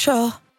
Control.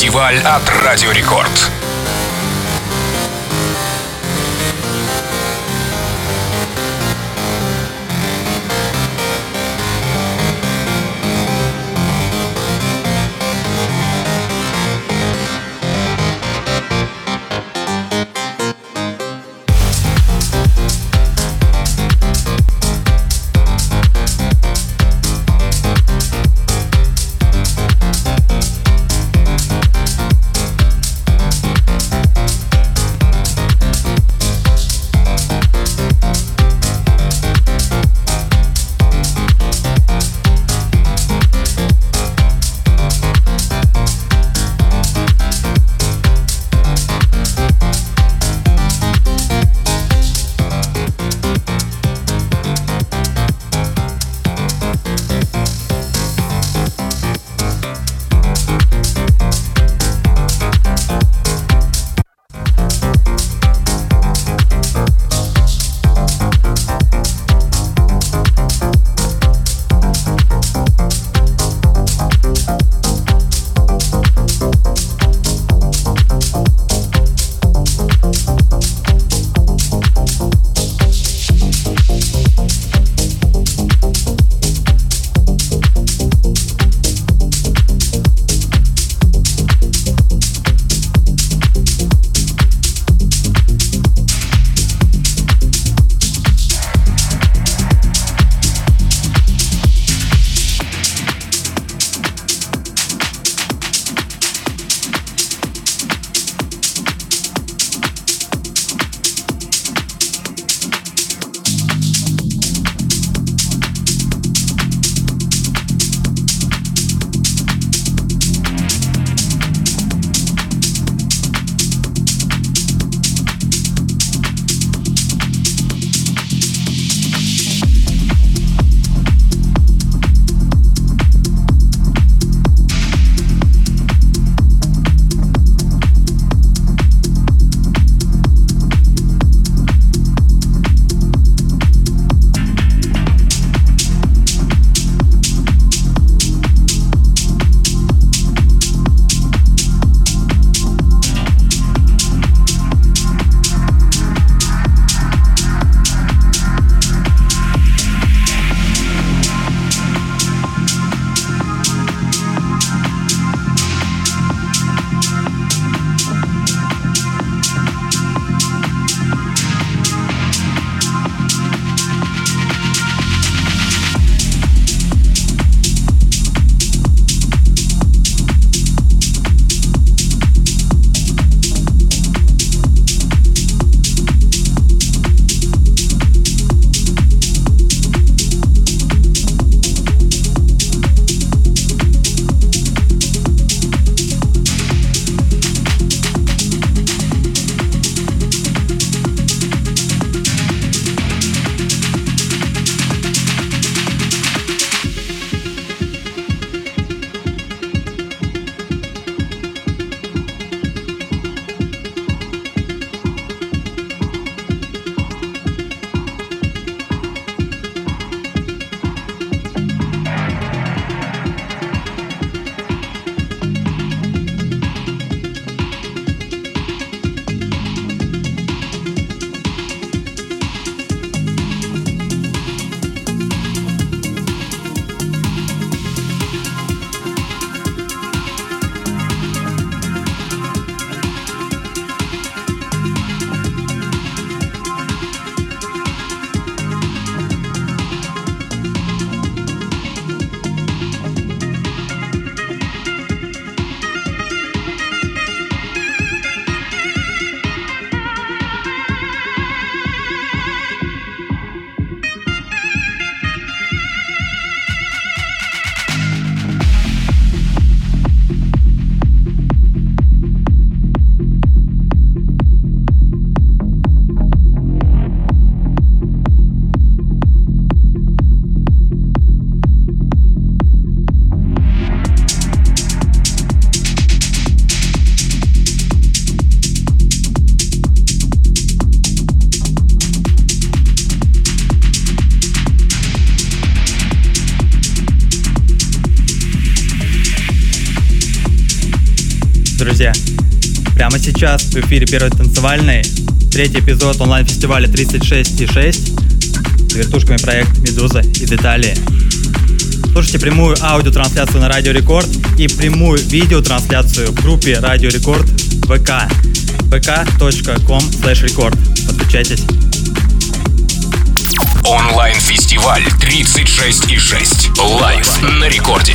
Онлайн-фестиваль от Радио Рекорд. Друзья! Прямо сейчас в эфире первый танцевальный, третий эпизод онлайн-фестиваля 36.6 с вертушками проект «Meduza» из Италии. Слушайте прямую аудиотрансляцию на Радио Рекорд и прямую видеотрансляцию в группе Радио Рекорд ВК vk.com record. Подключайтесь. Онлайн-фестиваль 36,6. Live на рекорде.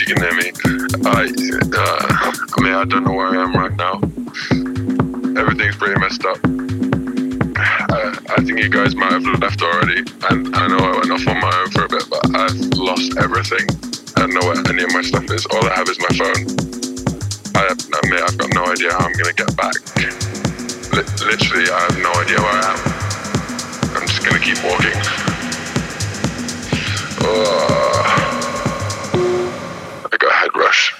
you can hear me. I, uh, I mean, I don't know where I am right now. Everything's pretty messed up. Uh, I think you guys might have left already, and I know I went off on my own for a bit, but I've lost everything. I don't know where any of my stuff is. All I have is my phone. I, mean, I've got no idea how I'm gonna get back. Li- literally, I have no idea where I am. I'm just gonna keep walking. Uh, mad rush.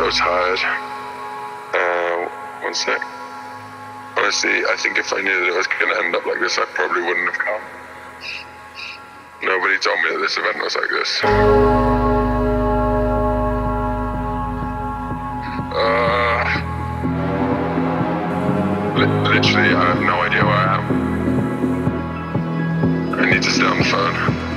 So tired. Uh, one sec. Honestly, I think if I knew that it was going to end up like this, I probably wouldn't have come. Nobody told me that this event was like this. Uh, li- literally, I have no idea where I am. I need to stay on the phone.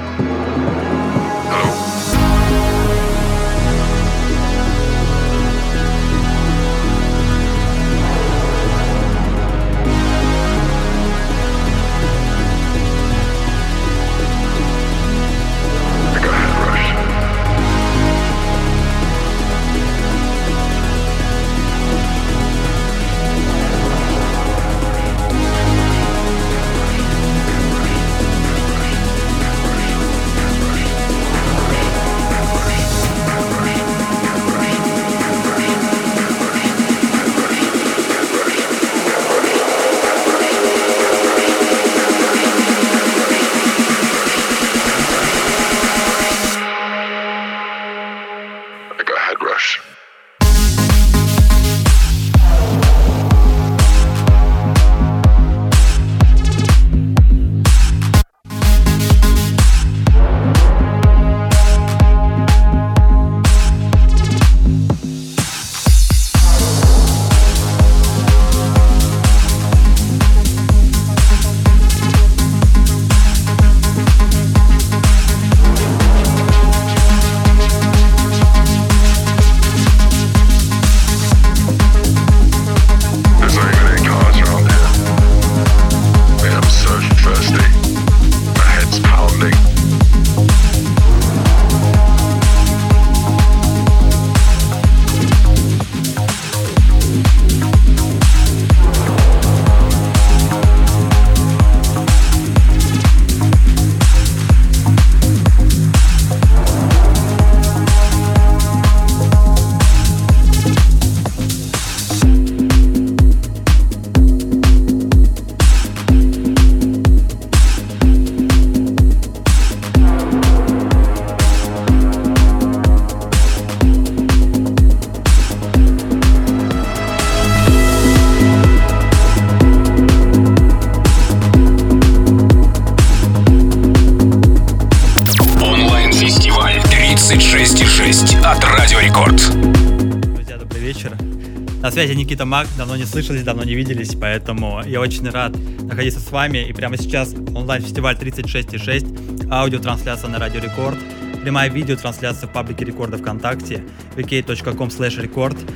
Никита Мак, давно не слышались, давно не виделись, поэтому я очень рад находиться с вами. И прямо сейчас онлайн-фестиваль 36.6, аудиотрансляция на Радио Рекорд, прямая видеотрансляция в паблике Рекорда ВКонтакте, vk.com record.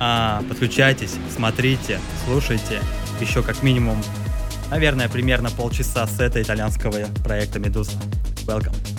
А, подключайтесь, смотрите, слушайте. Еще как минимум, наверное, примерно полчаса сета итальянского проекта «Медуза». Welcome.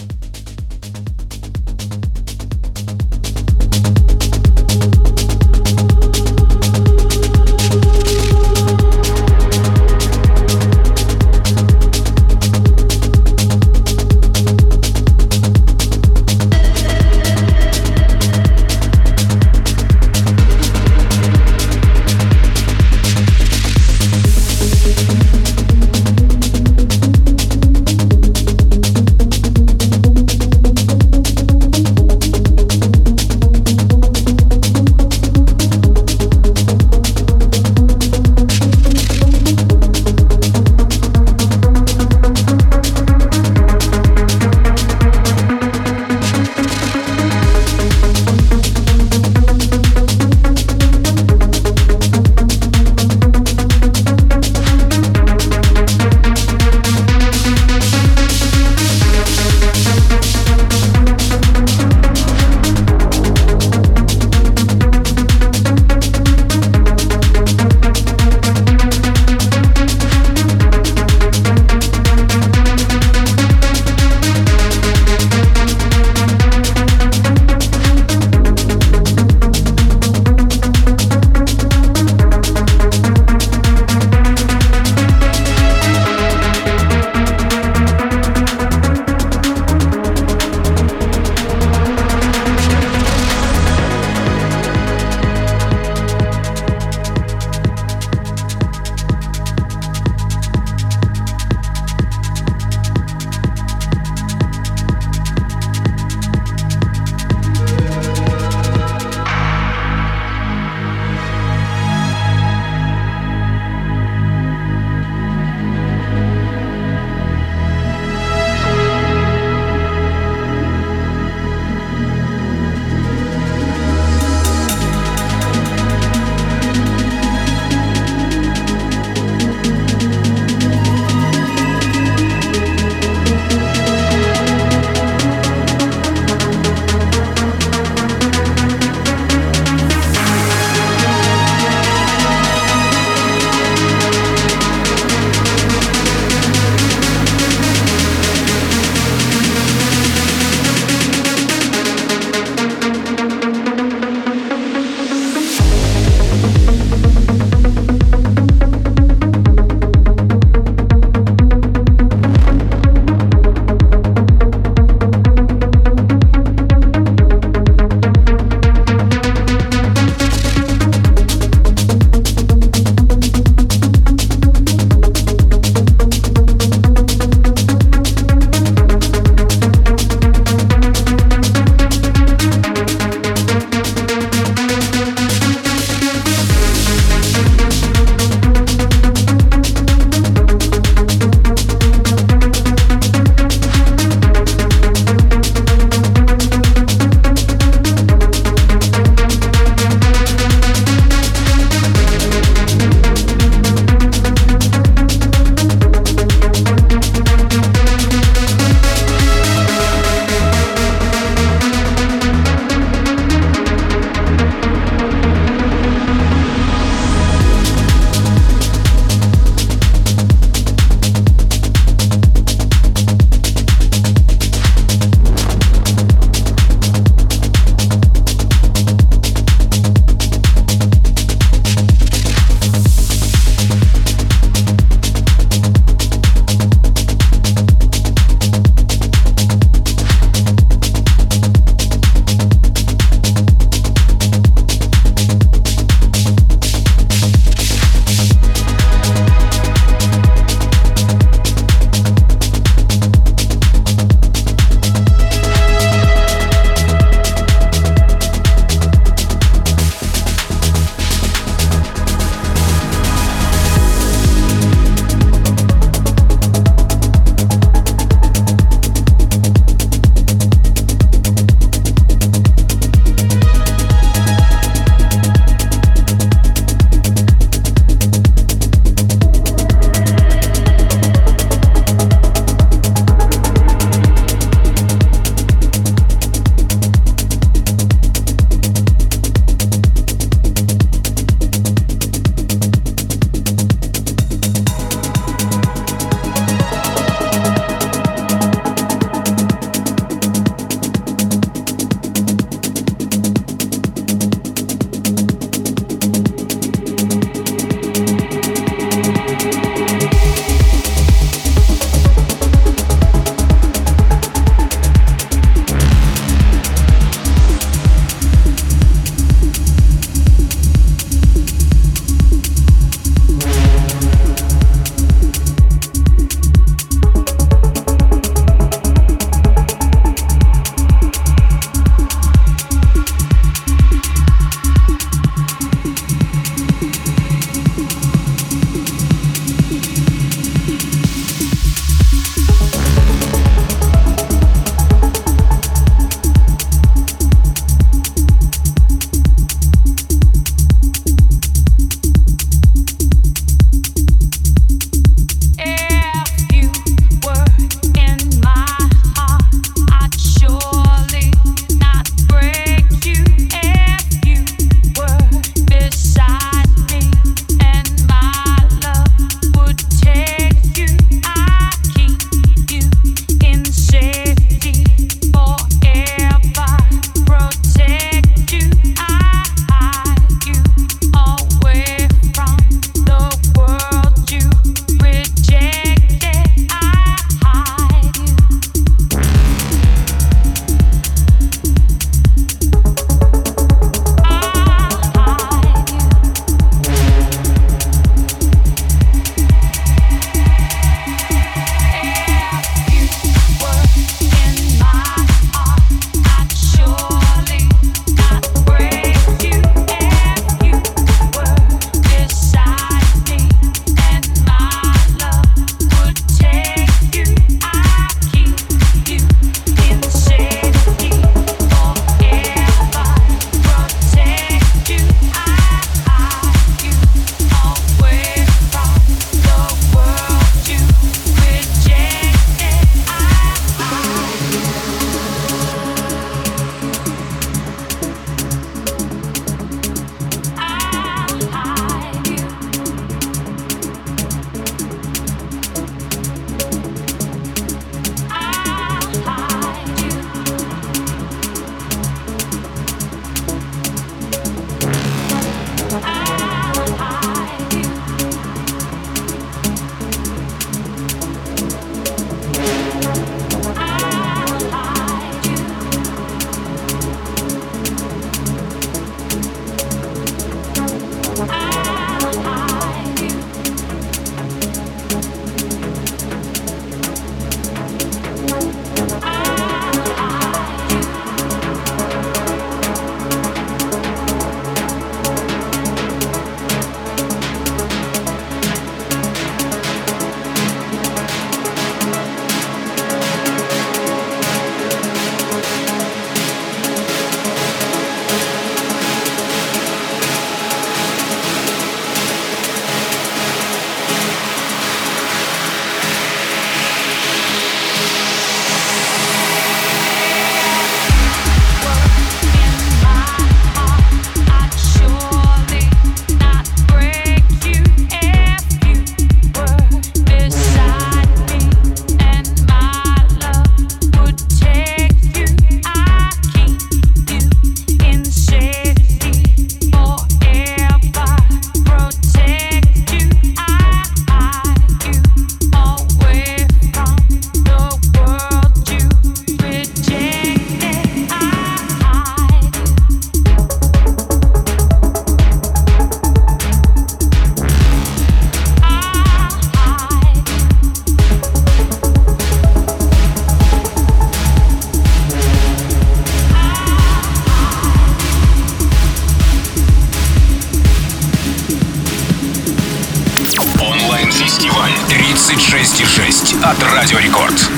36,6 от Радио Рекорд.